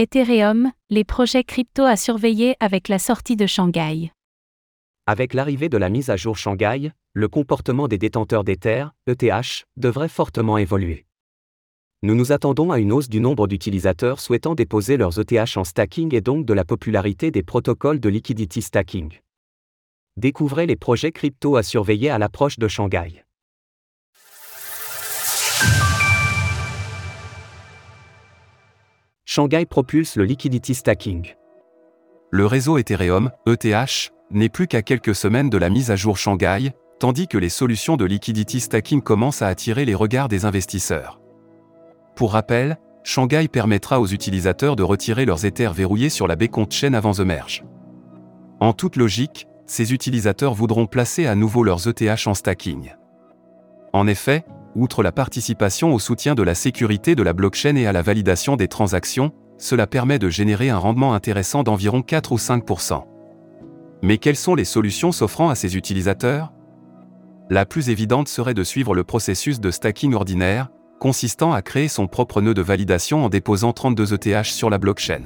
Ethereum, les projets crypto à surveiller avec la sortie de Shanghai. Avec l'arrivée de la mise à jour Shanghai, le comportement des détenteurs d'Ether, ETH, devrait fortement évoluer. Nous nous attendons à une hausse du nombre d'utilisateurs souhaitant déposer leurs ETH en stacking et donc de la popularité des protocoles de liquidity stacking. Découvrez les projets crypto à surveiller à l'approche de Shanghai. Shanghai propulse le liquidity stacking. Le réseau Ethereum, ETH, n'est plus qu'à quelques semaines de la mise à jour Shanghai, tandis que les solutions de liquidity stacking commencent à attirer les regards des investisseurs. Pour rappel, Shanghai permettra aux utilisateurs de retirer leurs Ethers verrouillés sur la Beacon Chain avant The. En toute logique, ces utilisateurs voudront placer à nouveau leurs ETH en stacking. En effet, outre la participation au soutien de la sécurité de la blockchain et à la validation des transactions, cela permet de générer un rendement intéressant d'environ 4 ou 5% Mais quelles sont les solutions s'offrant à ces utilisateurs? La plus évidente serait de suivre le processus de stacking ordinaire, consistant à créer son propre nœud de validation en déposant 32 ETH sur la blockchain.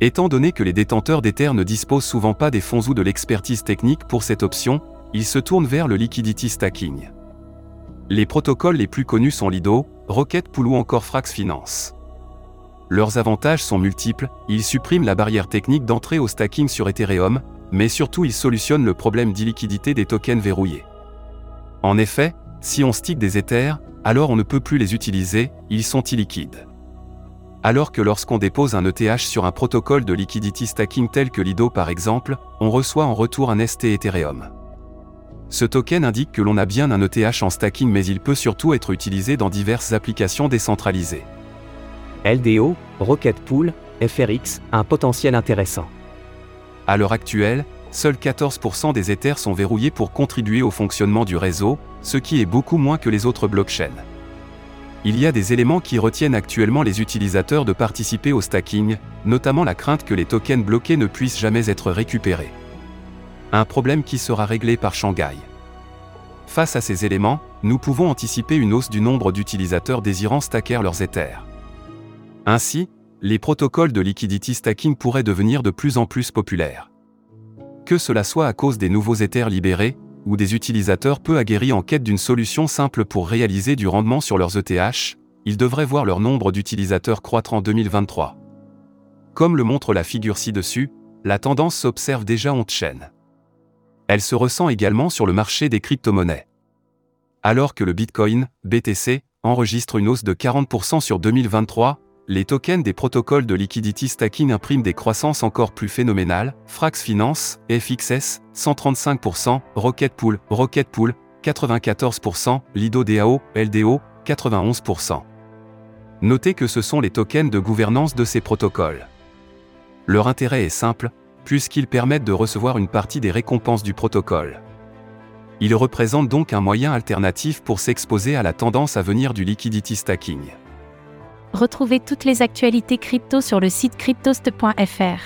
Étant donné que les détenteurs d'Ether ne disposent souvent pas des fonds ou de l'expertise technique pour cette option, ils se tournent vers le liquidity stacking. Les protocoles les plus connus sont Lido, Rocket Pool ou encore Frax Finance. Leurs avantages sont multiples, ils suppriment la barrière technique d'entrée au stacking sur Ethereum, mais surtout ils solutionnent le problème d'illiquidité des tokens verrouillés. En effet, si on stick des Ethers, alors on ne peut plus les utiliser, ils sont illiquides. Alors que lorsqu'on dépose un ETH sur un protocole de liquidity stacking tel que Lido par exemple, on reçoit en retour un ST Ethereum. Ce token indique que l'on a bien un ETH en stacking mais il peut surtout être utilisé dans diverses applications décentralisées. LDO, Rocket Pool, FRX, un potentiel intéressant. À l'heure actuelle, seuls 14% des Ethers sont verrouillés pour contribuer au fonctionnement du réseau, ce qui est beaucoup moins que les autres blockchains. Il y a des éléments qui retiennent actuellement les utilisateurs de participer au stacking, notamment la crainte que les tokens bloqués ne puissent jamais être récupérés. Un problème qui sera réglé par Shanghai. Face à ces éléments, nous pouvons anticiper une hausse du nombre d'utilisateurs désirant stacker leurs Ethers. Ainsi, les protocoles de liquidity stacking pourraient devenir de plus en plus populaires. Que cela soit à cause des nouveaux Ethers libérés, ou des utilisateurs peu aguerris en quête d'une solution simple pour réaliser du rendement sur leurs ETH, ils devraient voir leur nombre d'utilisateurs croître en 2023. Comme le montre la figure ci-dessus, la tendance s'observe déjà en chaîne. Elle se ressent également sur le marché des crypto-monnaies. Alors que le Bitcoin, BTC, enregistre une hausse de 40% sur 2023, les tokens des protocoles de liquidity stacking impriment des croissances encore plus phénoménales, Frax Finance, FXS, 135%, Rocket Pool, Rocket Pool, 94%, Lido DAO, LDO, 91%. Notez que ce sont les tokens de gouvernance de ces protocoles. Leur intérêt est simple, puisqu'ils permettent de recevoir une partie des récompenses du protocole. Ils représentent donc un moyen alternatif pour s'exposer à la tendance à venir du liquidity stacking. Retrouvez toutes les actualités crypto sur le site cryptost.fr.